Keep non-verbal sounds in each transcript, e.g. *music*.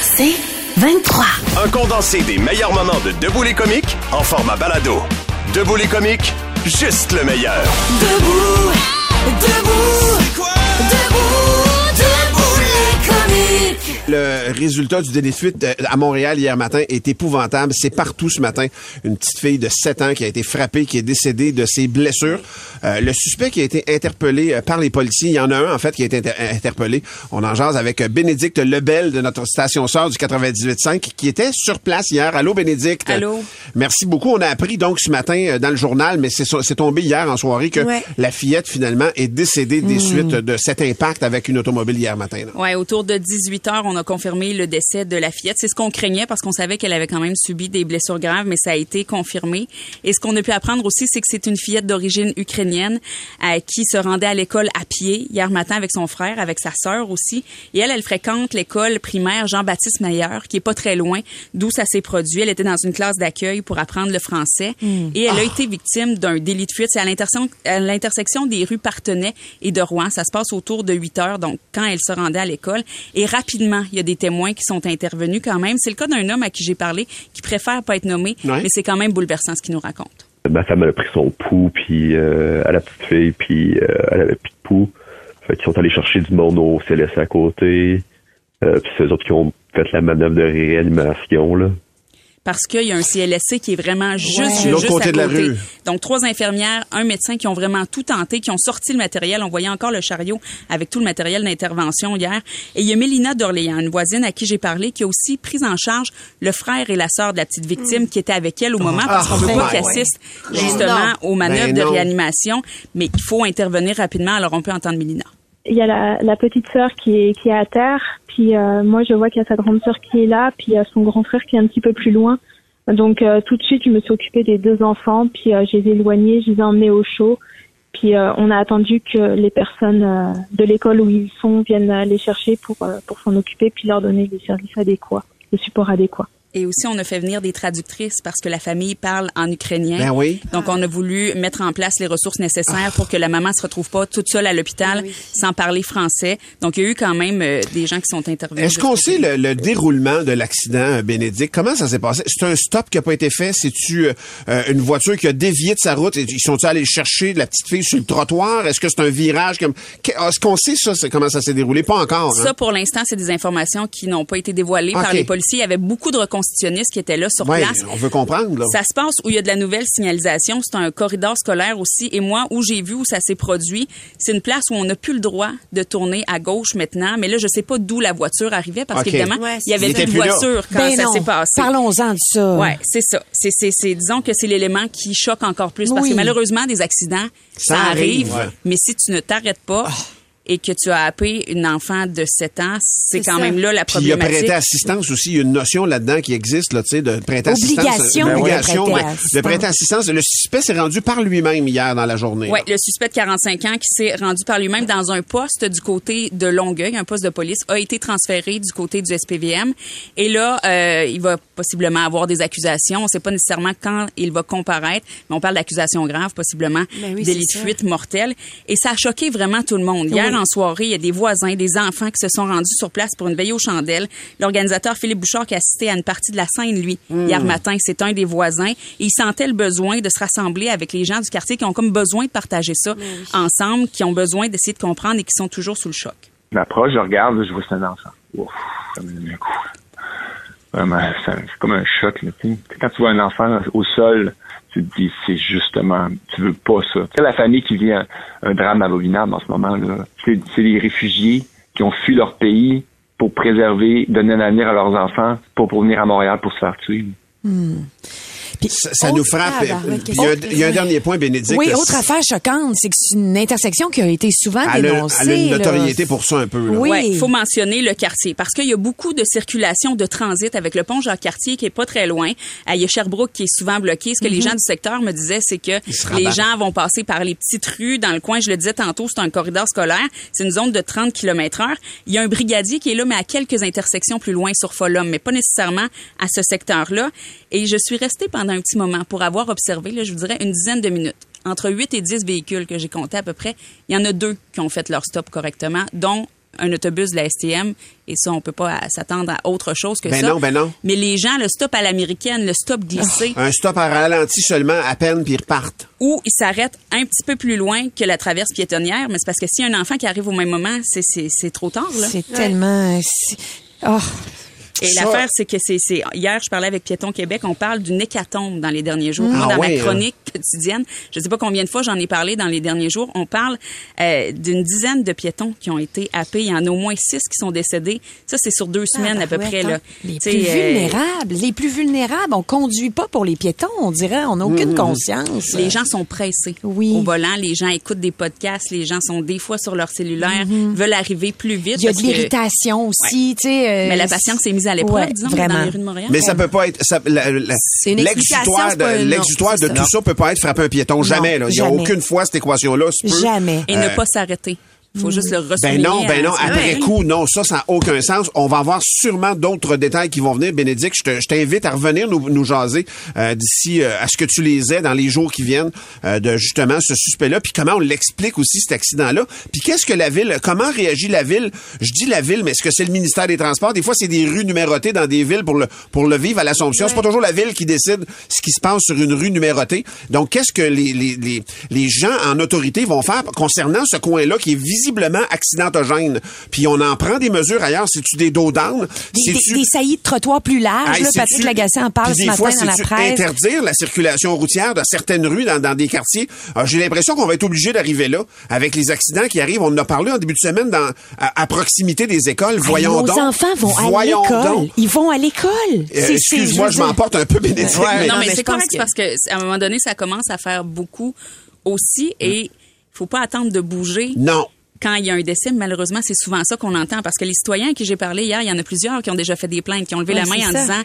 C'est 23. Un condensé des meilleurs moments de Debout les comiques en format balado. Debout les comiques, juste le meilleur. Debout, debout, Le résultat du délit de fuite euh, à Montréal hier matin est épouvantable. C'est partout ce matin. Une petite fille de 7 ans qui a été frappée, qui est décédée de ses blessures. Euh, le suspect qui a été interpellé euh, par les policiers, il y en a un en fait qui a été inter- interpellé. On en jase avec Bénédicte Lebel de notre station sœur du 98.5 qui était sur place hier. Allô Bénédicte. Allô. Merci beaucoup. On a appris donc ce matin dans le journal, mais c'est tombé hier en soirée que Ouais. la fillette finalement est décédée des suites de cet impact avec une automobile hier matin. là. Ouais, autour de 18 heures, on a confirmé le décès de la fillette. C'est ce qu'on craignait parce qu'on savait qu'elle avait quand même subi des blessures graves, mais ça a été confirmé. Et ce qu'on a pu apprendre aussi, c'est que c'est une fillette d'origine ukrainienne euh, qui se rendait à l'école à pied hier matin avec son frère, avec sa sœur aussi. Et elle, elle fréquente l'école primaire Jean-Baptiste Meyer, qui est pas très loin d'où ça s'est produit. Elle était dans une classe d'accueil pour apprendre le français et elle a été victime d'un délit de fuite. C'est à l'intersection, à l'intersection des rues Partenay et de Rouen. Ça se passe autour de 8 heures, donc quand elle se rendait à l'école. Et rapidement, il y a des témoins qui sont intervenus quand même. C'est le cas d'un homme à qui j'ai parlé qui préfère pas être nommé, Ouais. mais c'est quand même bouleversant ce qu'il nous raconte. ma femme elle a pris son pouls puis euh, à la petite fille puis euh, elle avait plus de pouls fait qu'ils sont allés chercher du monde au CLS à côté euh, puis c'est eux autres qui ont fait la manœuvre de réanimation là Parce qu'il y a un CLSC qui est vraiment juste, juste, L'autre juste côté à de la côté. rue. Donc, trois infirmières, un médecin qui ont vraiment tout tenté, qui ont sorti le matériel. On voyait encore le chariot avec tout le matériel d'intervention hier. Et il y a Mélina d'Orléans, une voisine à qui j'ai parlé, qui a aussi pris en charge le frère et la sœur de la petite victime qui était avec elle au moment parce qu'on veut Ah, pas ben qu'ils ouais. assistent justement aux manœuvres Ben de non. réanimation, mais qu'il faut intervenir rapidement. Alors, on peut entendre Mélina. Il y a la, la petite sœur qui est, qui est à terre, puis euh, moi je vois qu'il y a sa grande sœur qui est là, puis il y a son grand frère qui est un petit peu plus loin. Donc euh, tout de suite je me suis occupée des deux enfants, puis euh, je les ai éloignés, je les ai emmenés au chaud, puis euh, on a attendu que les personnes de l'école où ils sont viennent les chercher pour, pour s'en occuper, puis leur donner les services adéquats, le support adéquat. Et aussi, on a fait venir des traductrices parce que la famille parle en ukrainien. Ben oui. Donc, on a voulu mettre en place les ressources nécessaires pour que la maman se retrouve pas toute seule à l'hôpital sans parler français. Donc, il y a eu quand même euh, des gens qui sont intervenus. Est-ce qu'on sait le, le déroulement de l'accident, euh, Bénédicte? Comment ça s'est passé? C'est un stop qui n'a pas été fait? C'est-tu euh, une voiture qui a dévié de sa route? Ils sont-ils allés chercher la petite fille sur le trottoir? Est-ce que c'est un virage? comme Que- Est-ce qu'on sait ça, comment ça s'est déroulé? Pas encore. hein? Ça, pour l'instant, c'est des informations qui n'ont pas été dévoilées par les policiers. Il y avait beaucoup de reconstitutionnistes qui étaient là sur Ouais, place. on veut comprendre. Là. Ça se passe où il y a de la nouvelle signalisation. C'est un corridor scolaire aussi. Et moi, où j'ai vu où ça s'est produit, c'est une place où on n'a plus le droit de tourner à gauche maintenant. Mais là, je sais pas d'où la voiture arrivait parce OK. qu'évidemment, Ouais, il y avait il plus de voiture quand Ben ça s'est passé. Parlons-en de ça. Ouais, c'est ça. C'est, c'est, c'est, disons que c'est l'élément qui choque encore plus parce que malheureusement, des accidents, ça, Ça arrive. arrive, ouais. Mais si tu ne t'arrêtes pas et que tu as happé une enfant de 7 ans, c'est quand ça. même là la Puis il y a problématique. prêté assistance aussi. Il y a une notion là-dedans qui existe, là, tu sais, de prêter assistance. Obligation Ben de oui, prêter ben, assistance. de prêter assistance. Le suspect s'est rendu par lui-même hier dans la journée. Ouais, là. le suspect de 45 ans qui s'est rendu par lui-même dans un poste du côté de Longueuil, un poste de police, a été transféré du côté du SPVM. Et là, euh, il va possiblement avoir des accusations. On ne sait pas nécessairement quand il va comparaître, mais on parle d'accusations graves, possiblement Ben oui, délit de fuite mortel. Et ça a choqué vraiment tout le monde. Hier Oui. En soirée, il y a des voisins, des enfants qui se sont rendus sur place pour une veillée aux chandelles. L'organisateur Philippe Bouchard qui a assisté à une partie de la scène, lui, Hmm. hier matin, c'est un des voisins. Et il sentait le besoin de se rassembler avec les gens du quartier qui ont comme besoin de partager ça ensemble, qui ont besoin d'essayer de comprendre et qui sont toujours sous le choc. Je m'approche, je regarde, je vois c'est un enfant. Ouf, ça me donne un coup. Vraiment, c'est comme un choc. Là. Quand tu vois un enfant au sol, tu te dis, c'est justement, tu veux pas ça. Tu sais, la famille qui vit un, drame abominable en ce moment, là, c'est des réfugiés qui ont fui leur pays pour préserver, donner un avenir à leurs enfants, pour, pour venir à Montréal pour se faire tuer. Ça, ça nous frappe. Il y, a un- qu'est-ce il y a un dernier point, Bénédicte. Oui, autre affaire choquante, c'est que c'est une intersection qui a été souvent Elle a, dénoncée. elle a une là. notoriété pour ça un peu. là. Oui. Ouais, il faut mentionner le quartier parce qu'il y a beaucoup de circulation de transit avec le pont Jacques-Cartier qui est pas très loin. Il y a Sherbrooke qui est souvent bloqué. Ce que les gens du secteur me disaient, c'est que les gens vont passer par les petites rues dans le coin. Je le disais tantôt, c'est un corridor scolaire. C'est une zone de 30 km heure. Il y a un brigadier qui est là, mais à quelques intersections plus loin sur Folum, mais pas nécessairement à ce secteur-là. Et je suis restée pendant un petit moment pour avoir observé, là, je vous dirais, une dizaine de minutes. Entre 8 et 10 véhicules que j'ai comptés à peu près, il y en a deux qui ont fait leur stop correctement, dont un autobus de la STM. Et ça, on peut pas euh, s'attendre à autre chose que Ben ça. non, ben non. Mais les gens, le stop à l'américaine, le stop glissé, Un stop à ralenti seulement, à peine, puis ils repartent. ou ils s'arrêtent un petit peu plus loin que la traverse piétonnière. Mais c'est parce que s'il y a un enfant qui arrive au même moment, c'est, c'est, c'est trop tard, là. C'est tellement... c'est- Oh. Et Ça- l'affaire, c'est que c'est, c'est hier, je parlais avec Piéton Québec, on parle d'une hécatombe dans les derniers jours. Ah dans ouais, ma chronique quotidienne, je sais pas combien de fois j'en ai parlé dans les derniers jours, on parle euh, d'une dizaine de piétons qui ont été happés. Il y en a au moins six qui sont décédés. Ça, c'est sur deux semaines à peu près. Là. Les plus euh, vulnérables. Les plus vulnérables, on conduit pas pour les piétons, on dirait. On n'a aucune conscience. Les gens sont pressés Oui. au volant, les gens écoutent des podcasts, les gens sont des fois sur leur cellulaire, veulent arriver plus vite. Il y a de que- l'irritation aussi, tu sais. euh, Mais la patience est mise à l'épreuve, Ouais, disons, vraiment. dans les rues de Montréal. Mais ça peut pas être. ça- la- la- C'est une explication, L'exutoire de, l'exutoire tout ça. peut pas être frapper un piéton. Jamais. là. Il n'y a aucune fois cette équation-là. Jamais. Et ne Euh, pas s'arrêter. Il faut juste le Ben non, ben non, à- après Ouais. coup, non, ça, ça n'a aucun sens. On va avoir sûrement d'autres détails qui vont venir. Bénédicte, je te- je t'invite à revenir nous, nous jaser euh, d'ici euh, à ce que tu les aies dans les jours qui viennent euh, de justement ce suspect-là, puis comment on l'explique aussi cet accident-là. Puis qu'est-ce que la ville, comment réagit la ville? Je dis la ville, mais est-ce que c'est le ministère des Transports? Des fois, c'est des rues numérotées dans des villes pour le, pour le vivre à l'Assomption. C'est pas toujours la ville qui décide ce qui se passe sur une rue numérotée. Donc, qu'est-ce que les, les, les, les gens en autorité vont faire concernant ce coin-là qui est visiblement accidentogène? Puis on en prend des mesures ailleurs. C'est-tu des dos down? Des, des, C'est-tu- des saillies de trottoirs plus larges. Hey, là, Patrick Lagacé en parle ce matin fois, dans la presse. interdire la circulation routière de certaines rues dans, dans des quartiers? Alors, J'ai l'impression qu'on va être obligé d'arriver là avec les accidents qui arrivent. On en a parlé en début de semaine dans, à, à proximité des écoles. Hey, Voyons nos donc. enfants vont Voyons à l'école. donc. Ils vont à l'école. Euh, C'est- c'est- Excuse-moi, je m'emporte un peu, Bénédicte. Ouais, mais- Non, Non, mais, mais c'est correct que- parce que à un moment donné, ça commence à faire beaucoup aussi et il faut pas attendre de bouger. Non. Quand il y a un décès, malheureusement, c'est souvent ça qu'on entend parce que les citoyens à qui j'ai parlé hier, il y en a plusieurs qui ont déjà fait des plaintes, qui ont levé Ouais, la main en ça. disant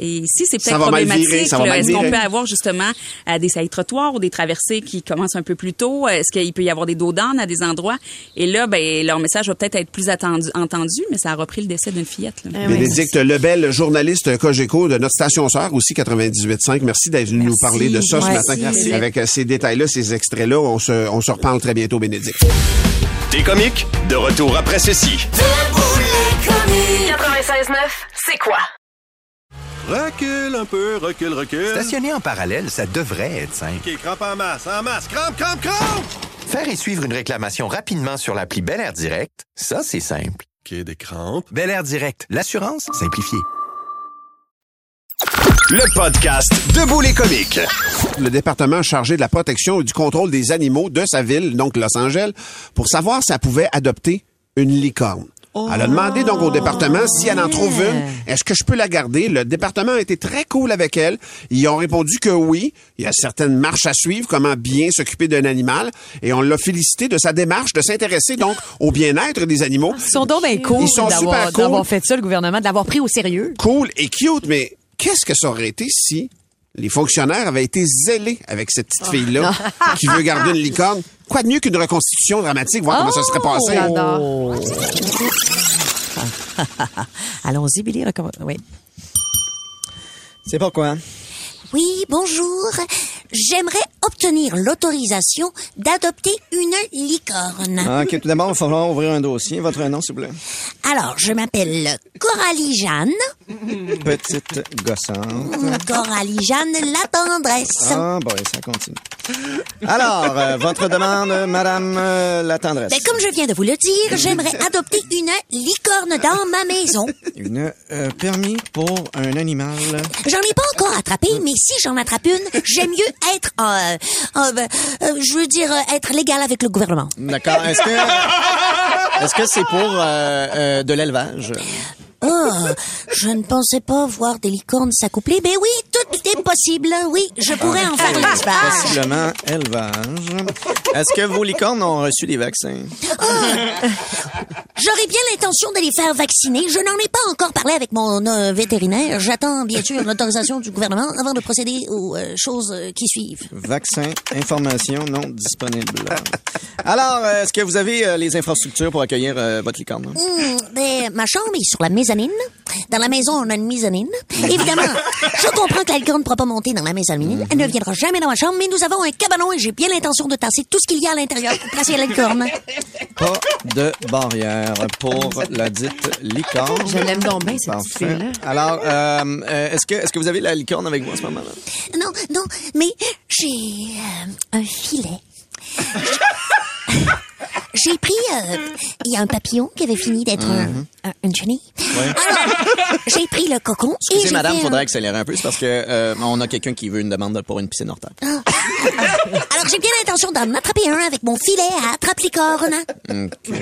et ici c'est Ça peut-être va mal problématique. virer, ça va là. mal Est-ce qu'on peut avoir justement euh, des saillies trottoirs ou des traversées qui commencent un peu plus tôt? Est-ce qu'il peut y avoir des dos d'âne à des endroits Et là, ben leur message va peut-être être plus attendu, entendu, mais ça a repris le décès d'une fillette. là. Ah Bénédicte Lebel, journaliste Cogeco de notre station sœur aussi 98.5. Merci d'être venu nous parler de ça ce matin. merci. Avec euh, ces détails-là, ces extraits-là, on se, on se reparle très bientôt, Bénédicte. T'es comique? De retour après ceci. 96.9, c'est quoi? Recule un peu, recule, recule. Stationner en parallèle, ça devrait être simple. OK, crampe en masse, en masse, crampe, crampe, crampe! Faire et suivre une réclamation rapidement sur l'appli Bel Air Direct, ça, c'est simple. OK, des crampes. Bel Air Direct, l'assurance simplifiée. Le podcast Debout les comiques. le département chargé de la protection et du contrôle des animaux de sa ville, donc Los Angeles, pour savoir si elle pouvait adopter une licorne. Elle a demandé donc au département si elle en trouve une, est-ce que je peux la garder? Le département a été très cool avec elle. Ils ont répondu que oui. Il y a certaines marches à suivre, comment bien s'occuper d'un animal. Et on l'a félicité de sa démarche de s'intéresser donc *laughs* au bien-être des animaux. Ils sont donc bien cool Ils sont super cool. d'avoir fait ça, le gouvernement, de l'avoir pris au sérieux. Cool et cute, mais qu'est-ce que ça aurait été si les fonctionnaires avaient été zélés avec cette petite fille-là qui veut garder une licorne? Quoi de mieux qu'une reconstitution dramatique, voir comment ça serait passé? J'adore. *laughs* Allons-y, Billy, recommence. Oui. C'est pourquoi? Oui, bonjour. J'aimerais obtenir l'autorisation d'adopter une licorne. Ah, OK, tout d'abord, il va falloir ouvrir un dossier. Votre nom, s'il vous plaît. Alors, je m'appelle Coralie Jeanne. Petite gossante. Coralie Jeanne, la tendresse. Ah, bon, ça continue. Alors, euh, votre demande, Madame euh, la tendresse. Ben, comme je viens de vous le dire, j'aimerais adopter une licorne dans ma maison. Une euh, permis pour un animal. J'en ai pas encore attrapé, mais si j'en attrape une, j'aime mieux être, euh, euh, ben, euh, je veux dire, euh, être légal avec le gouvernement. D'accord. Est-ce que est-ce que c'est pour euh, euh, de l'élevage? Oh, je ne pensais pas voir des licornes s'accoupler. Mais oui, tout dépend possible. Oui, je pourrais en faire l'usage. Possiblement élevage. Est-ce que vos licornes ont reçu des vaccins? J'aurais bien l'intention de les faire vacciner. Je n'en ai pas encore parlé avec mon euh, vétérinaire. J'attends bien sûr l'autorisation du gouvernement avant de procéder aux euh, choses euh, qui suivent. Vaccin, information non disponible. Alors, est-ce que vous avez euh, les infrastructures pour accueillir votre licorne? Hmm, ben, ma chambre est sur la mezzanine. Dans la maison, on a une mezzanine. *laughs* Évidemment, je comprends que la licorne ne pourra pas monter dans la mezzanine. Elle ne viendra jamais dans ma chambre, mais nous avons un cabanon et j'ai bien l'intention de tasser tout ce qu'il y a à l'intérieur pour placer la licorne. *laughs* Pas de barrière pour la dite licorne. Je l'aime donc bien, cette fille-là. Alors, euh, euh, est-ce que, est-ce que vous avez la licorne avec vous en ce moment-là? Non, non, mais j'ai euh, un filet. *laughs* J'ai pris... euh, Il y a un papillon qui avait fini d'être Mhm. un- un- une chenille. Alors, j'ai pris le cocon Excusez, madame, un- faudrait accélérer un peu, c'est parce que euh, on a quelqu'un qui veut une demande pour une piscine hors terre. Alors, j'ai bien l'intention d'en attraper un avec mon filet à attrape-licorne. OK,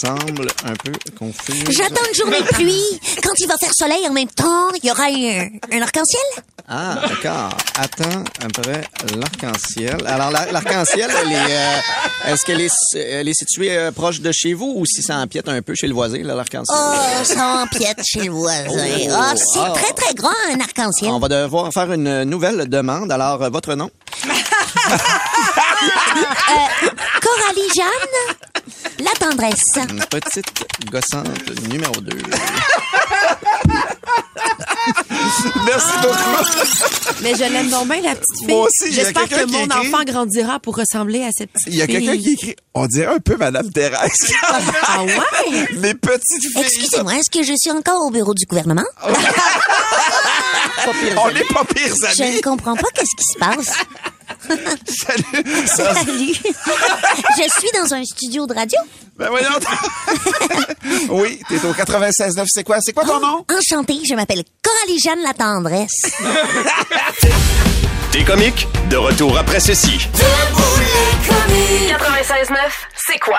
semble un peu confus. J'attends une journée de pluie. Quand il va faire soleil en même temps, il y aura un, un arc-en-ciel. Ah, d'accord. Attends, après l'arc-en-ciel. Alors, la- l'arc-en-ciel, elle est, euh, est-ce qu'elle est, elle est située euh, proche de chez vous ou si ça empiète un peu chez le voisin, l'arc-en-ciel? Oh, ça empiète chez le voisin. Oh, Oh, c'est oh. très, très grand, un arc-en-ciel. On va devoir faire une nouvelle demande. Alors, euh, votre nom? Euh, Coralie Jeanne, la tendresse. Une petite gossante numéro 2. *laughs* Merci beaucoup. Mais je l'aime donc bien, la petite fille. Moi aussi, J'espère que mon écrit- enfant grandira pour ressembler à cette petite Il y a fille. quelqu'un qui écrit, on dirait un peu Madame Thérèse. *laughs* Ah ouais? Les petites filles. Excusez-moi, est-ce que je suis encore au bureau du gouvernement? *laughs* On n'est pas pires Je amis. ne comprends pas qu'est-ce qui se passe. *laughs* Salut. Salut. *laughs* je suis dans un studio de radio. Ben voyons. *laughs* oui, t'es au 96.9. C'est quoi? C'est quoi ton nom? Enchantée, je m'appelle Coralie Jeanne la tendresse. T'es comique? De retour après ceci. 96.9, c'est quoi?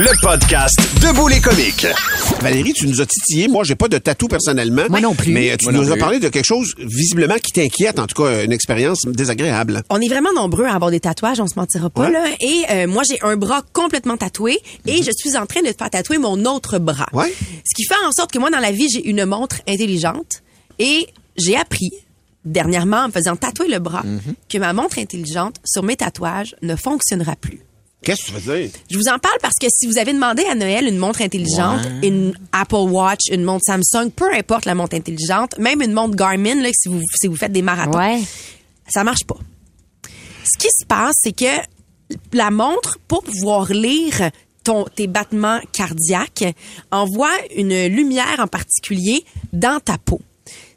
Le podcast Debout les comiques. Valérie, tu nous as titillé. Moi, j'ai pas de tatou personnellement. Moi non plus. Mais euh, tu Moi nous as plus. parlé de quelque chose visiblement qui t'inquiète, en tout cas une expérience désagréable. On est vraiment nombreux à avoir des tatouages, on se mentira pas Ouais. là. Et euh, moi j'ai un bras complètement tatoué et je suis en train de faire tatouer mon autre bras. Ouais. Ce qui fait en sorte que moi dans la vie j'ai une montre intelligente et j'ai appris dernièrement en me faisant tatouer le bras que ma montre intelligente sur mes tatouages ne fonctionnera plus. Qu'est-ce que tu veux dire? Je vous en parle parce que si vous avez demandé à Noël une montre intelligente, une Apple Watch, une montre Samsung, peu importe la montre intelligente, même une montre Garmin, là, si vous, si vous faites des marathons, Ouais. ça marche pas. Ce qui se passe, c'est que la montre, pour pouvoir lire ton, tes battements cardiaques, envoie une lumière en particulier dans ta peau.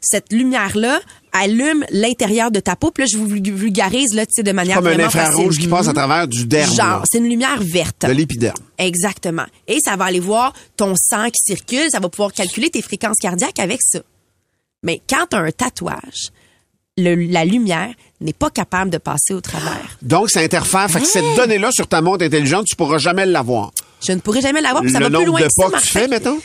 Cette lumière-là allume l'intérieur de ta peau. Puis là, je vous vulgarise là, de manière Comme un infrarouge qui passe à travers du derme. Genre, c'est une lumière verte. De l'épiderme. Exactement. Et ça va aller voir ton sang qui circule, ça va pouvoir calculer tes fréquences cardiaques avec ça. Mais quand tu as un tatouage, le- la lumière n'est pas capable de passer au travers. Donc, ça interfère. Fait que cette donnée-là sur ta montre intelligente, tu pourras jamais l'avoir. Je ne pourrai jamais l'avoir, puis ça Le va plus loin de que ça, pas que tu fais, mettons?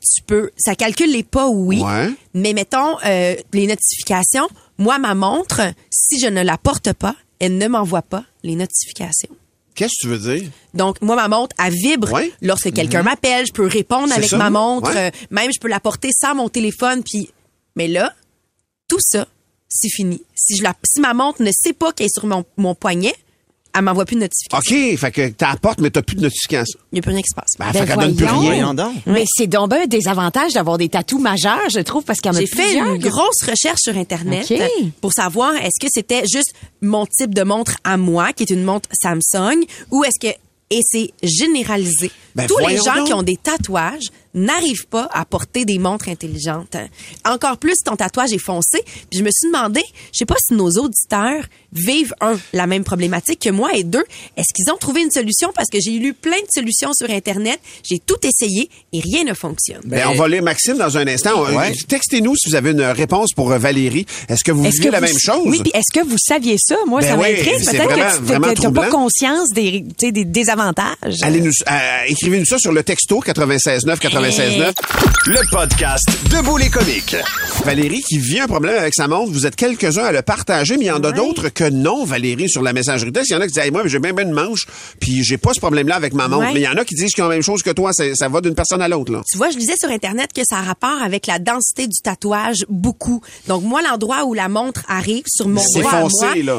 Tu peux, ça calcule les pas, oui. Ouais. Mais mettons, euh, les notifications, moi, ma montre, si je ne la porte pas, elle ne m'envoie pas les notifications. Qu'est-ce que tu veux dire? Donc, moi, ma montre, elle vibre Ouais. lorsque quelqu'un Mhm. m'appelle. Je peux répondre avec ça. ma montre. Ouais. Euh, même, je peux la porter sans mon téléphone. Puis, mais là, tout ça, c'est fini. Si je la, si ma montre ne sait pas qu'elle est sur mon, mon poignet, elle m'envoie plus de notification. OK, fait que porte, mais t'as plus de notification. Il n'y a plus rien qui se passe. Ben, fait qu'elle donne plus rien. Mais c'est donc ben un désavantage d'avoir des tatous majeurs, je trouve, parce qu'il y en a J'ai fait une grosse recherche sur Internet pour savoir est-ce que c'était juste mon type de montre à moi, qui est une montre Samsung, ou est-ce que et c'est généralisé. Ben, Tous les gens donc. qui ont des tatouages n'arrive pas à porter des montres intelligentes. Encore plus, ton tatouage est foncé. Puis je me suis demandé, je sais pas si nos auditeurs vivent, un, la même problématique que moi, et deux, est-ce qu'ils ont trouvé une solution? Parce que j'ai lu plein de solutions sur Internet, j'ai tout essayé et rien ne fonctionne. Ben, on va lire Maxime dans un instant. Ouais. Textez-nous si vous avez une réponse pour euh, Valérie. Est-ce que vous Est-ce vivez que la vous- même chose? Oui, puis est-ce que vous saviez ça? Moi, Ben ça oui, m'intrigue. Peut-être que tu n'as pas conscience des, des désavantages. Allez-nous, euh, écrivez-nous ça sur le texto 96.9 96.9. Le podcast Debout les comiques. Valérie qui vit un problème avec sa montre, vous êtes quelques-uns à le partager, mais il y en a d'autres que non, Valérie, sur la messagerie texte. Il y en a qui disent, hey, moi, j'ai bien bien une manche, puis j'ai pas ce problème-là avec ma montre. Ouais. Mais il y en a qui disent qu'ils ont la même chose que toi. Ça, ça va d'une personne à l'autre, là. Tu vois, je lisais sur Internet que ça a rapport avec la densité du tatouage beaucoup. Donc, moi, l'endroit où la montre arrive sur mon C'est doigt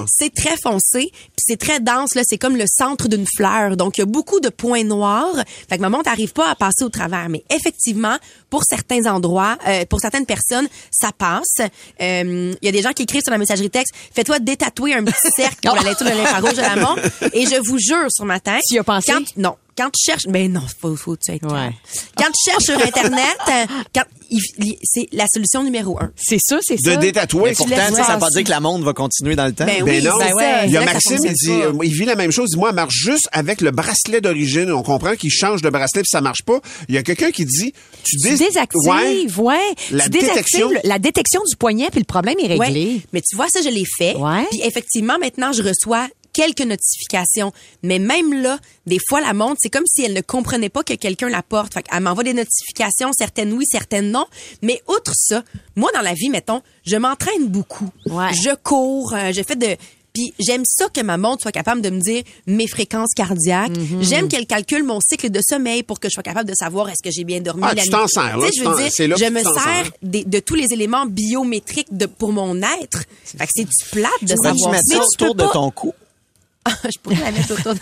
c'est très foncé, puis c'est très dense, là. C'est comme le centre d'une fleur. Donc, il y a beaucoup de points noirs. Fait que ma montre n'arrive pas à passer au travers. Mais effectivement, pour certains endroits, euh, pour certaines personnes, ça passe. Euh, Il y a des gens qui écrivent sur la messagerie texte, fais-toi détatouer un petit cercle pour la lecture de l'infrarouge de la montre. Et je vous jure sur ma tête. Tu y as pensé? Quand, non. Quand tu cherches, ben non, faut, faut tu être. Quand tu cherches sur Internet, euh, quand, c'est la solution numéro un. C'est ça, c'est De détatouer. Mais pourtant, ça veut pas dire que la montre va continuer dans le temps. Ben Ben non. ça. il y a ça Maxime, il dit, euh, il vit la même chose. Il dit, moi, elle marche juste avec le bracelet d'origine. On comprend qu'il change de bracelet puis ça marche pas. Il y a quelqu'un qui dit, tu, Tu dés- désactives, ouais. La tu désactives détection. le- la détection du poignet, puis le problème est réglé. Ouais. Mais tu vois, ça, je l'ai fait. Ouais. Puis effectivement, maintenant, je reçois quelques notifications. Mais même là, des fois, la montre, c'est comme si elle ne comprenait pas que quelqu'un la porte. Fait elle m'envoie des notifications, certaines oui, certaines non. Mais outre ça, moi, dans la vie, mettons, je m'entraîne beaucoup. Je cours, euh, je fais de... Puis j'aime ça que ma montre soit capable de me dire mes fréquences cardiaques. Mhm. J'aime qu'elle calcule mon cycle de sommeil pour que je sois capable de savoir est-ce que j'ai bien dormi Ah, la tu nuit. t'en sers, là, je veux t'en- dire, c'est là je me sers de tous les éléments biométriques de, pour mon être. Fait que c'est-tu plate de Pourquoi tu savoir mets ça? autour de ton cou? *laughs* je pourrais la mettre autour de.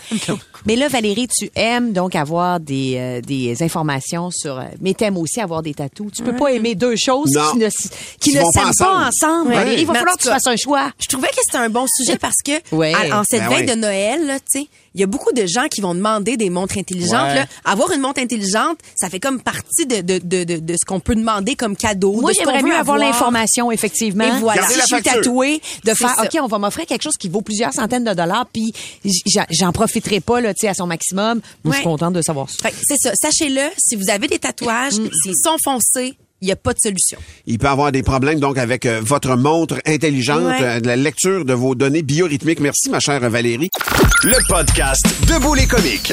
*laughs* Mais là, Valérie, tu aimes donc avoir des, euh, des informations sur... euh, mais t'aimes aussi avoir des tatous. Tu peux pas aimer deux choses Non. qui ne, qui Qui ne vont pas s'aiment pas ensemble. ensemble. Ouais. Valérie, il va Mais en falloir tout que tu cas, fasses un choix. Je trouvais que c'était un bon sujet parce que Ouais. à- en cette Ben veille ouais. de Noël, là, tu sais, il y a beaucoup de gens qui vont demander des montres intelligentes. Ouais. Là. Avoir une montre intelligente, ça fait comme partie de, de, de, de, de ce qu'on peut demander comme cadeau. Moi, j'aimerais mieux avoir l'information, effectivement. Et voilà. Si je suis tatouée, de faire, ça. OK, on va m'offrir quelque chose qui vaut plusieurs centaines de dollars, puis j'en- profiterai pas, là, tu sais, à son maximum. Moi, je suis contente de savoir ça. C'est ça. Sachez-le, si vous avez des tatouages, s'ils sont foncés, il n'y a pas de solution. Il peut avoir des problèmes donc avec euh, votre montre intelligente, Ouais. euh, de la lecture de vos données biorhythmiques. Merci, ma chère Valérie. Le podcast Debout les comiques.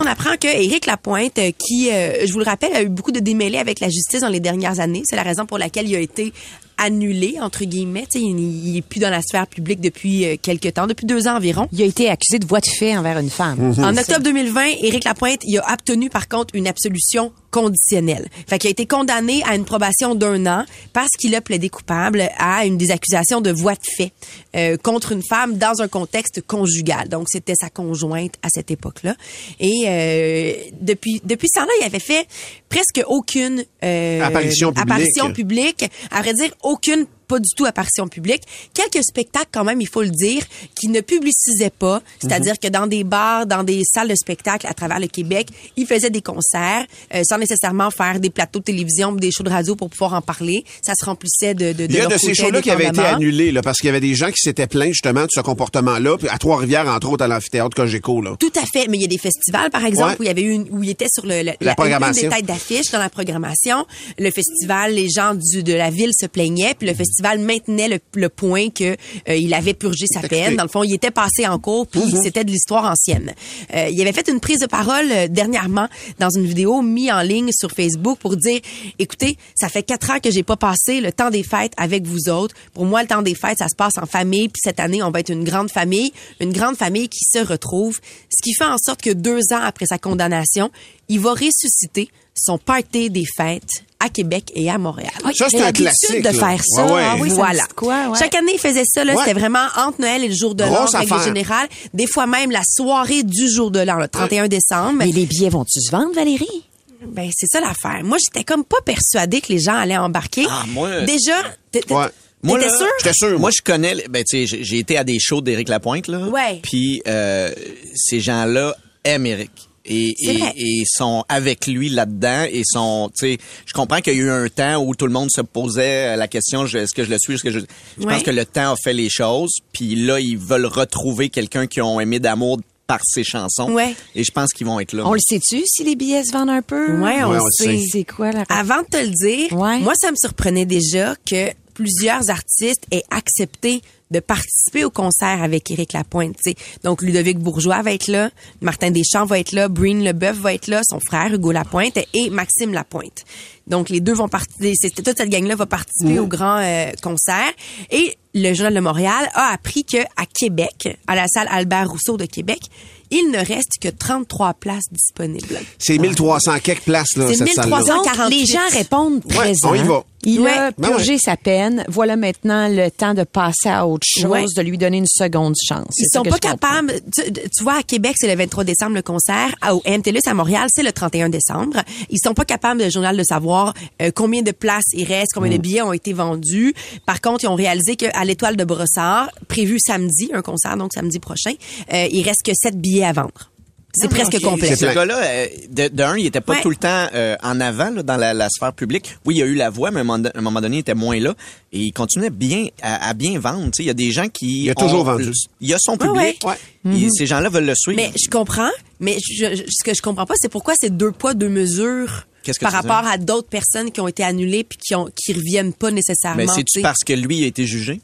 On apprend que Éric Lapointe, euh, qui, euh, je vous le rappelle, a eu beaucoup de démêlés avec la justice dans les dernières années. C'est la raison pour laquelle il a été annulé, entre guillemets. Il il est plus dans la sphère publique depuis euh, quelques temps, depuis deux ans environ. Il a été accusé de voie de fait envers une femme. En octobre 2020, Éric Lapointe, il a obtenu par contre une absolution conditionnelle. Fait qu'il a été condamné à une probation d'un an parce qu'il a plaidé coupable à une des accusations de voie de fait euh, contre une femme dans un contexte conjugal. Donc c'était sa conjointe à cette époque-là. Et euh, depuis depuis ce temps-là, il avait fait presque aucune euh, Apparition publique. apparition publique. À vrai dire, aucune pas du tout apparition publique. Quelques spectacles quand même, il faut le dire, qui ne publicisaient pas, c'est-à-dire que dans des bars, dans des salles de spectacle à travers le Québec, il faisait des concerts euh, sans nécessairement faire des plateaux de télévision, des shows de radio pour pouvoir en parler. Ça se remplissait de de Il y a de ces shows-là qui avaient été annulés, là, parce qu'il y avait des gens qui s'étaient plaints justement de ce comportement-là, à Trois-Rivières, entre autres, à l'amphithéâtre Cogeco, là. Tout à fait, mais il y a des festivals, par exemple, Ouais. où il y avait une, où il était sur le, le- La programmation. une des têtes d'affiche dans la programmation. Le festival, les gens du, de la ville se plaignaient, puis le festival maintenait le, le point que euh, il avait purgé sa peine. Dans le fond, il était passé en cours, puis Mhm. c'était de l'histoire ancienne. Euh, il avait fait une prise de parole euh, dernièrement dans une vidéo mise en ligne sur Facebook pour dire, écoutez, ça fait quatre ans que j'ai pas passé le temps des fêtes avec vous autres. Pour moi, le temps des fêtes, ça se passe en famille, puis cette année, on va être une grande famille, une grande famille qui se retrouve, ce qui fait en sorte que deux ans après sa condamnation, il va ressusciter son party des fêtes à Québec et à Montréal. Ça, c'est un l'habitude classique, de là. faire ça. Ouais, ouais. Ah oui, Ça me voilà. quoi, ouais. Chaque année, il faisait ça. là. Ouais. C'était vraiment entre Noël et le jour de l'an, en générale. Des fois même la soirée du jour de l'an, le 31 décembre. Mais les billets vont-tu se vendre, Valérie? Ben, c'est ça l'affaire. Moi, j'étais comme pas persuadée que les gens allaient embarquer. Ah, moi- Déjà, t'é- Ouais. Moi, t'étais là, sûr? J'étais sûr, moi. Moi, je connais, ben, tu sais, j'ai- j'ai été à des shows d'Éric Lapointe, là. Ouais. Puis, euh, ces gens-là aiment Éric. Et, et, et sont avec lui là-dedans et sont, tu sais, je comprends qu'il y a eu un temps où tout le monde se posait la question, je- est-ce que je le suis, est-ce que je, je Ouais. pense que le temps a fait les choses, puis là ils veulent retrouver quelqu'un qu'ils ont aimé d'amour par ses chansons. Ouais. Et je pense qu'ils vont être là. On le sait-tu si les billets se vendent un peu? Ouais, on Ouais, le on le sait. sait. C'est quoi la Avant de te le dire, moi, ça me surprenait déjà que plusieurs artistes aient accepté de participer au concert avec Éric Lapointe. tu sais. Donc, Ludovic Bourgeois va être là, Martin Deschamps va être là, Breen Leboeuf va être là, son frère Hugo Lapointe et Maxime Lapointe. Donc, les deux vont participer, toute cette gang-là va participer au grand euh, concert. Et le Journal de Montréal a appris que à Québec, à la salle Albert Rousseau de Québec, il ne reste que 33 places disponibles. C'est 1300 quelques places, là, C'est cette salle-là. 1348. Donc, les gens répondent Ouais, présent. on y va. Il Ouais. a Ben purgé ouais. sa peine. Voilà maintenant le temps de passer à autre chose, Ouais. de lui donner une seconde chance. Ils sont pas capables. Tu, tu vois, à Québec, c'est le 23 décembre le concert. Au MTLUS à Montréal, c'est le 31 décembre. Ils sont pas capables, le journal, de savoir euh, combien de places il reste, combien Mm. de billets ont été vendus. Par contre, ils ont réalisé qu'à l'Étoile de Brossard, prévu samedi, un concert, donc samedi prochain, euh, il reste que 7 billets à vendre. C'est presque complet. Ce gars-là, euh, de, de un, il était pas Ouais. tout le temps euh, en avant là, dans la, la sphère publique. Oui, il y a eu la voix, mais à un moment, donné, il était moins là. Et il continuait bien à, à bien vendre. Tu sais, Il y a des gens qui... Il a toujours ont- vendu. Il y a son Ouais, public. ouais. Et Ces gens-là veulent le suivre. Mais je comprends, mais je- je- ce que je comprends pas, c'est pourquoi c'est deux poids, deux mesures par rapport à d'autres personnes qui ont été annulées puis qui ont qui reviennent pas nécessairement. Mais sais? parce que lui a été jugé?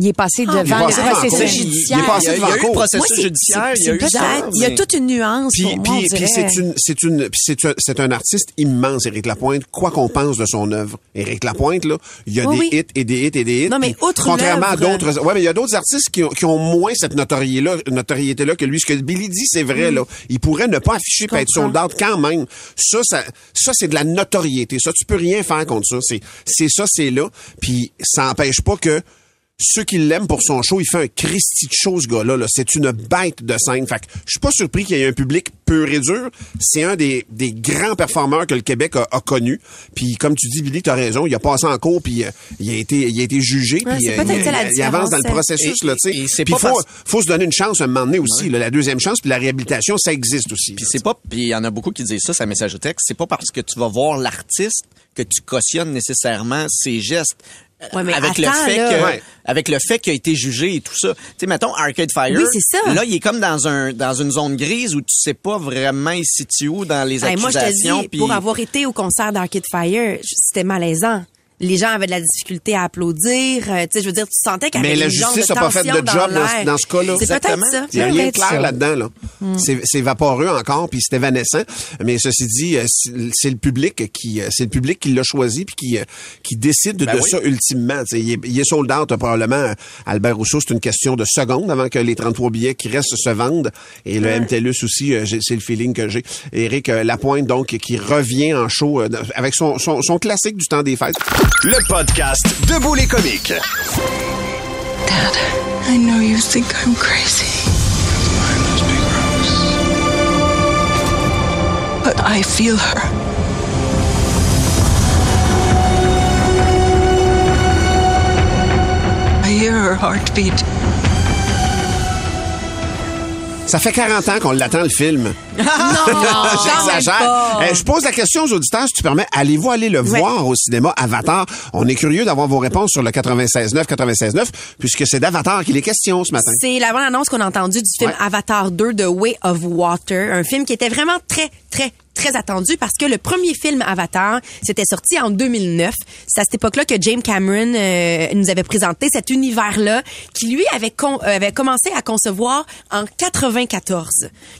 Il est passé Ah, devant le processus judiciaire. Il est passé devant le processus Moi, c'est- judiciaire, il y a eu c'est ça. peut-être. Il y a mais- toute une nuance Puis, pour c'est une, c'est une, c'est un, c'est un artiste immense, Éric Lapointe. Quoi qu'on pense de son œuvre, Éric Lapointe là, il y a Oui, des oui. hits et des hits et des hits. Non, mais outre contrairement à d'autres, ouais, mais il y a d'autres artistes qui ont, qui ont moins cette notoriété là, notoriété là que lui. Ce que Billy dit, c'est vrai là. Il pourrait ne pas afficher puis être sold out quand même. Ça, ça, ça c'est de la notoriété. Ça, tu peux rien faire contre ça. C'est, c'est ça, c'est là. Puis ça empêche pas que ceux qui l'aiment pour son show, il fait un Christy de show, ce gars-là. Là. C'est une bête de scène. Fait que je suis pas surpris qu'il y ait un public pur et dur. C'est un des, des grands performeurs que le Québec a, a connu. Puis comme tu dis, Billy, tu as raison, il a passé en cours, puis euh, il a été il a été jugé, Ouais, puis c'est euh, il, ça la il avance dans le processus. Et- là, tu sais. Puis pas faut, parce- faut se donner une chance à un moment donné aussi. là. la deuxième chance, puis la réhabilitation, ça existe aussi. Puis c'est pas, puis il y en a beaucoup qui disent ça, sa message de texte. C'est pas parce que tu vas voir l'artiste que tu cautionnes nécessairement ses gestes. Ouais, mais avec attends, le fait là. que, Ouais. avec le fait qu'il a été jugé et tout ça. Tu sais, mettons Arcade Fire. Oui, c'est ça. Là, il est comme dans un dans une zone grise où tu sais pas vraiment il se situe où dans les Hey, moi, je te accusations. dis, puis- pour avoir été au concert d'Arcade Fire, c'était malaisant. Les gens avaient de la difficulté à applaudir. Euh, tu sais, je veux dire, tu sentais qu'il y Mais avait la une genre justice n'a pas fait de job dans, ce cas-là. C'est peut-être ça. Il n'y a rien clair là-dedans. Là. C'est, c'est vaporeux encore, puis c'est évanescent. Mais ceci dit, euh, c'est le public qui, euh, c'est le public qui l'a choisi puis qui, euh, qui décide Ben de oui. ça ultimement. Tu sais, Il est, il est sold out, probablement. Albert Rousseau, c'est une question de secondes avant que les 33 billets qui restent se vendent. Et le MTLUS aussi, c'est le feeling que j'ai. Éric Lapointe, donc, qui revient en show avec son, son, son classique du temps des fêtes. Le podcast Debout les comiques. Dad, I know you think I'm crazy. But I feel her. I hear her heartbeat. Ça fait 40 ans qu'on l'attend, le film. *laughs* J'exagère. pas. Eh, je pose la question aux auditeurs, si tu permets. Allez-vous aller le Ouais. voir au cinéma Avatar? On est curieux d'avoir vos réponses sur le 96.9, 96.9, puisque c'est d'Avatar qu'il est question ce matin. C'est la bonne annonce qu'on a entendue du film Ouais. Avatar 2 de Way of Water, un film qui était vraiment très, très, très attendu parce que le premier film Avatar, c'était sorti en 2009. C'est à cette époque-là que James Cameron euh, nous avait présenté cet univers-là qui, lui, avait, euh, avait commencé à concevoir en 94.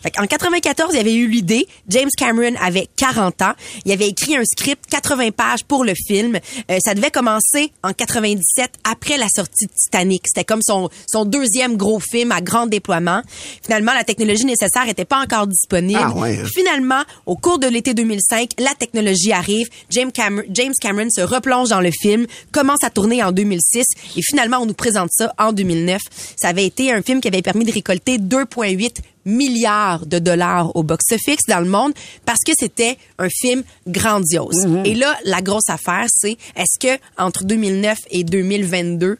Fait en 94, il avait eu l'idée. James Cameron avait 40 ans. Il avait écrit un script, 80 pages pour le film. Euh, ça devait commencer en 97 après la sortie de Titanic. C'était comme son, son deuxième gros film à grand déploiement. Finalement, la technologie nécessaire était pas encore disponible. Ah ouais. Finalement, au cours de l'été 2005, la technologie arrive. James, Cam- James Cameron se replonge dans le film, commence à tourner en 2006 et finalement, on nous présente ça en 2009. Ça avait été un film qui avait permis de récolter 2,8 milliards de dollars au box-office dans le monde parce que c'était un film grandiose. Et là, la grosse affaire, c'est est-ce que entre 2009 et 2022,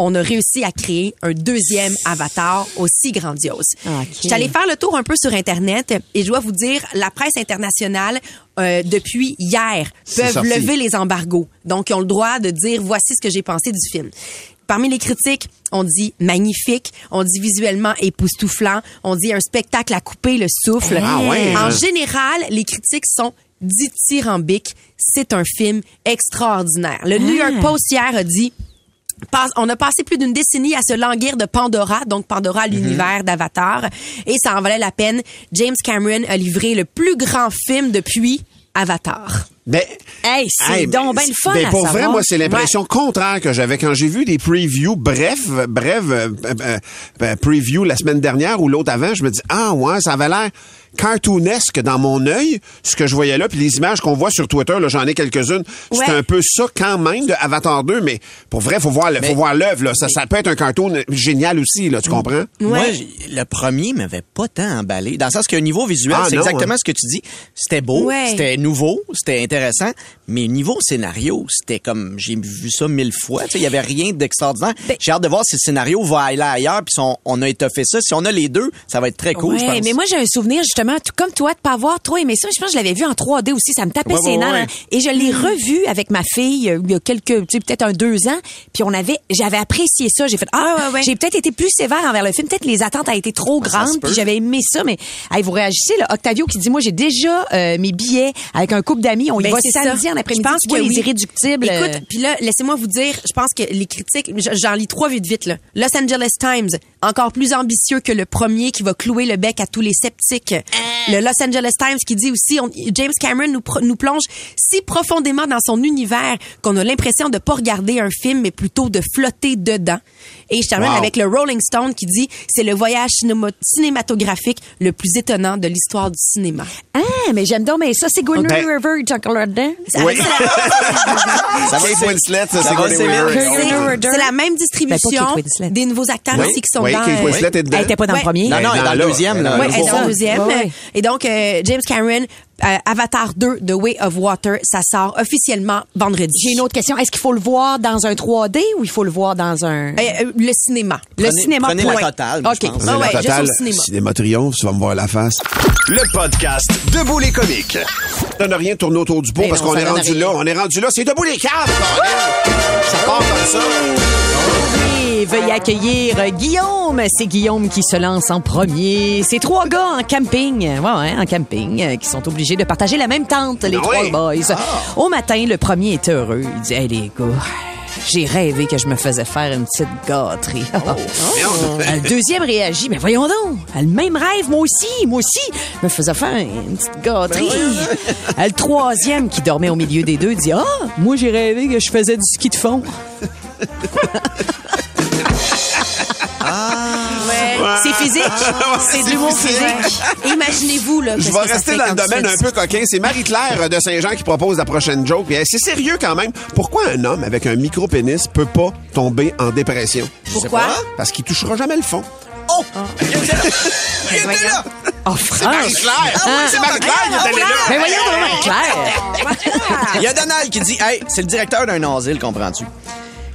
on a réussi à créer un deuxième Avatar aussi grandiose? Je suis allée faire le tour un peu sur Internet et je dois vous dire, la presse internationale, euh, depuis hier, peuvent sorti. lever les embargos. Donc, ils ont le droit de dire, voici ce que j'ai pensé du film. Parmi les critiques, on dit magnifique, on dit visuellement époustouflant, on dit un spectacle à couper le souffle. Ah ouais, en hein? général, les critiques sont dithyrambiques. C'est un film extraordinaire. Le New York Post hier a dit on a passé plus d'une décennie à se languir de Pandora, donc Pandora, l'univers d'Avatar, et ça en valait la peine. James Cameron a livré le plus grand film depuis Avatar. Ben, hey, c'est Hey, donc ben le fun ben, à pour vrai, savoir. moi, c'est l'impression contraire que j'avais quand j'ai vu des previews, bref, bref, euh, euh, euh, preview la semaine dernière ou l'autre avant, je me dis, ah ouais, ça avait l'air cartoonesque dans mon œil, ce que je voyais là, puis les images qu'on voit sur Twitter, là, j'en ai quelques-unes, c'est un peu ça quand même de Avatar 2, mais pour vrai, faut voir, le- faut voir l'œuvre, là. Ça, ça peut être un cartoon génial aussi, là, tu comprends? Moi, le premier m'avait pas tant emballé. Dans le sens qu'au niveau visuel, Ah, c'est non, exactement hein. ce que tu dis. C'était beau, Ouais. c'était nouveau, c'était intéressant, mais niveau scénario, c'était comme j'ai vu ça mille fois. Tu sais, Il y avait rien d'extraordinaire. Ben J'ai hâte de voir si le scénario va aller ailleurs, puis si on, on a étoffé ça. Si on a les deux, ça va être très cool, je Ouais, pense. mais moi j'ai un souvenir justement, tout comme toi, de pas avoir trop aimé ça. Je pense que je l'avais vu en 3D aussi, ça me tapait Ouais, ses ouais, nerfs. ouais. hein. Et je l'ai revu avec ma fille euh, il y a quelques, tu sais, peut-être un deux ans. Puis on avait, j'avais apprécié ça. J'ai fait, ah, j'ai peut-être été plus sévère envers le film. Peut-être les attentes ont été trop se grandes. Puis j'avais aimé ça, mais hey, vous réagissez là. Octavio qui dit, moi j'ai déjà euh, mes billets avec un couple d'amis. On y Ben, va c'est samedi ça. en après-midi. Je pense que les oui. irréductibles. euh, Écoute, puis là, laissez-moi vous dire, je pense que les critiques, j'en lis trois vite vite là. Los Angeles Times, encore plus ambitieux que le premier qui va clouer le bec à tous les sceptiques. Le Los Angeles Times qui dit aussi, on- James Cameron nous, plonge si profondément dans son univers qu'on a l'impression de pas regarder un film, mais plutôt de flotter dedans. Et je termine Wow. avec le Rolling Stone qui dit, c'est le voyage cinéma- cinématographique le plus étonnant de l'histoire du cinéma. Ah, mais j'aime donc, mais ça, c'est Gordon Ben- River, là-dedans. Oui. Ça va, Kate c'est- Winslet, *laughs* Weaver. La même distribution Ben, des nouveaux acteurs Oui. aussi qui sont Oui, dans. Kate Winslet est dedans. Elle était pas dans le premier. Non, non, elle est dans le deuxième. là. Oui, Le elle est dans le deuxième. Et donc, euh, James Cameron, euh, Avatar 2, The Way of Water, ça sort officiellement vendredi. J'ai une autre question. Est-ce qu'il faut le voir dans un 3D ou il faut le voir dans un... Euh, euh, le cinéma. le Prenez- cinéma, prenez point. la totale, moi, je OK. pense. Ah ouais, La juste totale, au cinéma. cinéma triomphe, tu vas me voir la face. Le podcast Debout les comiques. Ça donne rien de tourner autour du pot Eh parce qu'on est rendu rien. là. On est rendu là. C'est debout les câbles! Ça part comme ça. Et veuillez accueillir Guillaume. C'est Guillaume qui se lance en premier. C'est trois gars en camping, ouais, ouais, en camping, euh, qui sont obligés de partager la même tente, les Ah trois oui? boys. Au matin, le premier est heureux. Il dit, hey les gars. J'ai rêvé que je me faisais faire une petite gâterie. *laughs* Le deuxième réagit, mais voyons donc, le même rêve, moi aussi, moi aussi, je me faisais faire une petite gâterie. Le troisième qui dormait au milieu des deux dit, ah, moi j'ai rêvé que je faisais du ski de fond. *laughs* C'est physique. C'est de l'humour physique. Imaginez-vous, là. Je vais rester dans le domaine un peu coquin. C'est Marie-Claire de Saint-Jean qui propose la prochaine joke. C'est sérieux quand même. Pourquoi un homme avec un micro-pénis peut pas tomber en dépression? Pourquoi? Parce qu'il touchera jamais le fond. Oh! *laughs* Oh, C'est! Marie-Claire! Ah c'est Marie-Claire qui est allée là! Mais voyons Marie-Claire! Il y a Donald qui dit Hey, c'est le directeur d'un asile, comprends-tu?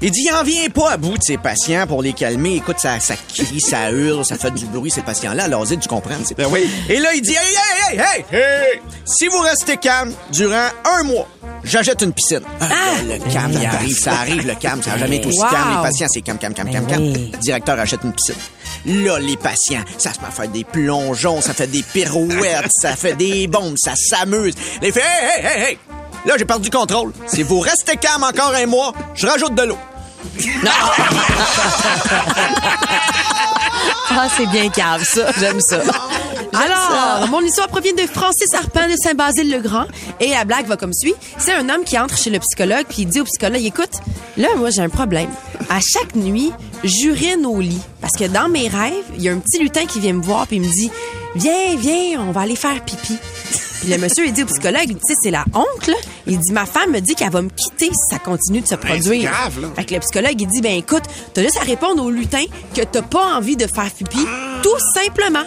Il dit, il en vient pas à bout de ses patients pour les calmer. Écoute, ça, ça crie, ça hurle, ça fait du bruit, ces patients-là. L'asile, tu comprends? Ben oui. Et là, il dit, hey, hey, hey, hey, hey! Si vous restez calme durant un mois, j'achète une piscine. Ah, là, le calme, il arrive, ça arrive, le calme, ça n'a jamais été aussi Wow. calme. Les patients, c'est calme, calme, calme, calme, calme. Le directeur achète une piscine. Là, les patients, ça se met à faire des plongeons, ça fait des pirouettes, ça fait des bombes, ça s'amuse. Les fait, hey, hey, hey, hey! Là, j'ai perdu le contrôle. Si vous restez calme encore un mois, je rajoute de l'eau. Ah, c'est bien cave, ça. J'aime ça. Alors, mon histoire provient de Francis Arpin de Saint-Basile-le-Grand. Et la blague va comme suit. C'est un homme qui entre chez le psychologue puis il dit au psychologue, écoute, là, moi, j'ai un problème. À chaque nuit, j'urine au lit. Parce que dans mes rêves, il y a un petit lutin qui vient me voir puis il me dit, viens, viens, on va aller faire pipi. Puis le monsieur, il dit au psychologue, tu sais, c'est la honte, là. Il dit, ma femme me dit qu'elle va me quitter si ça continue de se produire. Ben, c'est grave, là. Fait que le psychologue, il dit, ben écoute, t'as juste à répondre au lutin que t'as pas envie de faire pipi, tout simplement.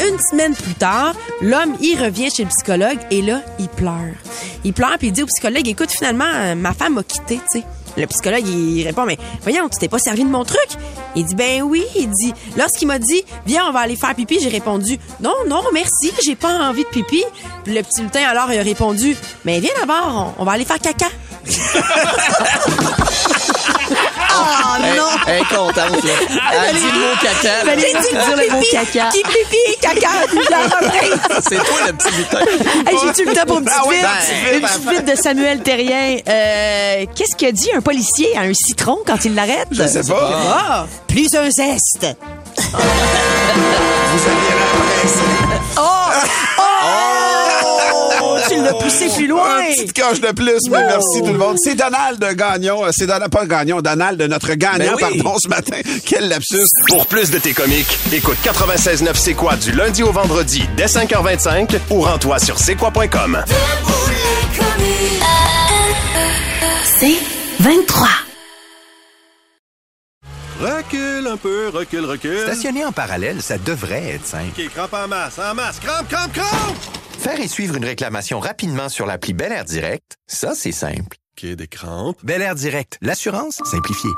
Une semaine plus tard, l'homme, il revient chez le psychologue et là, il pleure. Il pleure puis il dit au psychologue, écoute, finalement, euh, ma femme m'a quitté, tu sais. Le psychologue, il répond, mais voyons, tu t'es pas servi de mon truc? Il dit, ben oui. Il dit, lorsqu'il m'a dit, viens, on va aller faire pipi, j'ai répondu, non, non, merci, j'ai pas envie de pipi. Puis le petit lutin, alors, il a répondu, mais viens d'abord, on, on va aller faire caca. *laughs* Oh Elle- non! Elle est contente, là. Elle dit le mot caca. Il dit, dire le mot caca. Qui pipi, caca, la reprise. C'est toi le petit lutin. *laughs* Hey, J'ai-tu le temps pour une petite Ah ouais, vite? ben, une ben, petite vite de Samuel Terrien. Euh, Qu'est-ce qu'a dit un policier à un citron quand il l'arrête? Je sais pas. Ah, plus un zeste. Vous aviez la presse. Oh! *laughs* Oh! Tu l'as poussé plus loin. Un petite coche de plus, mais merci tout le monde. C'est Donald Gagnon. euh, C'est Donald, pas Gagnon, Donald, notre gagnant, Ben oui. pardon, ce matin. *laughs* Quel lapsus. Pour plus de tes comiques, écoute 96.9 C'est quoi du lundi au vendredi dès 5h25 ou rends-toi sur c'est quoi.com. C'est 23. Recule un peu, recule, recule. Stationner en parallèle, ça devrait être simple. OK, crampe en masse, en masse. Crampe, crampe, crampe! Faire et suivre une réclamation rapidement sur l'appli Bel Air Direct, ça, c'est simple. OK, des crampes. Bel Air Direct, l'assurance simplifiée.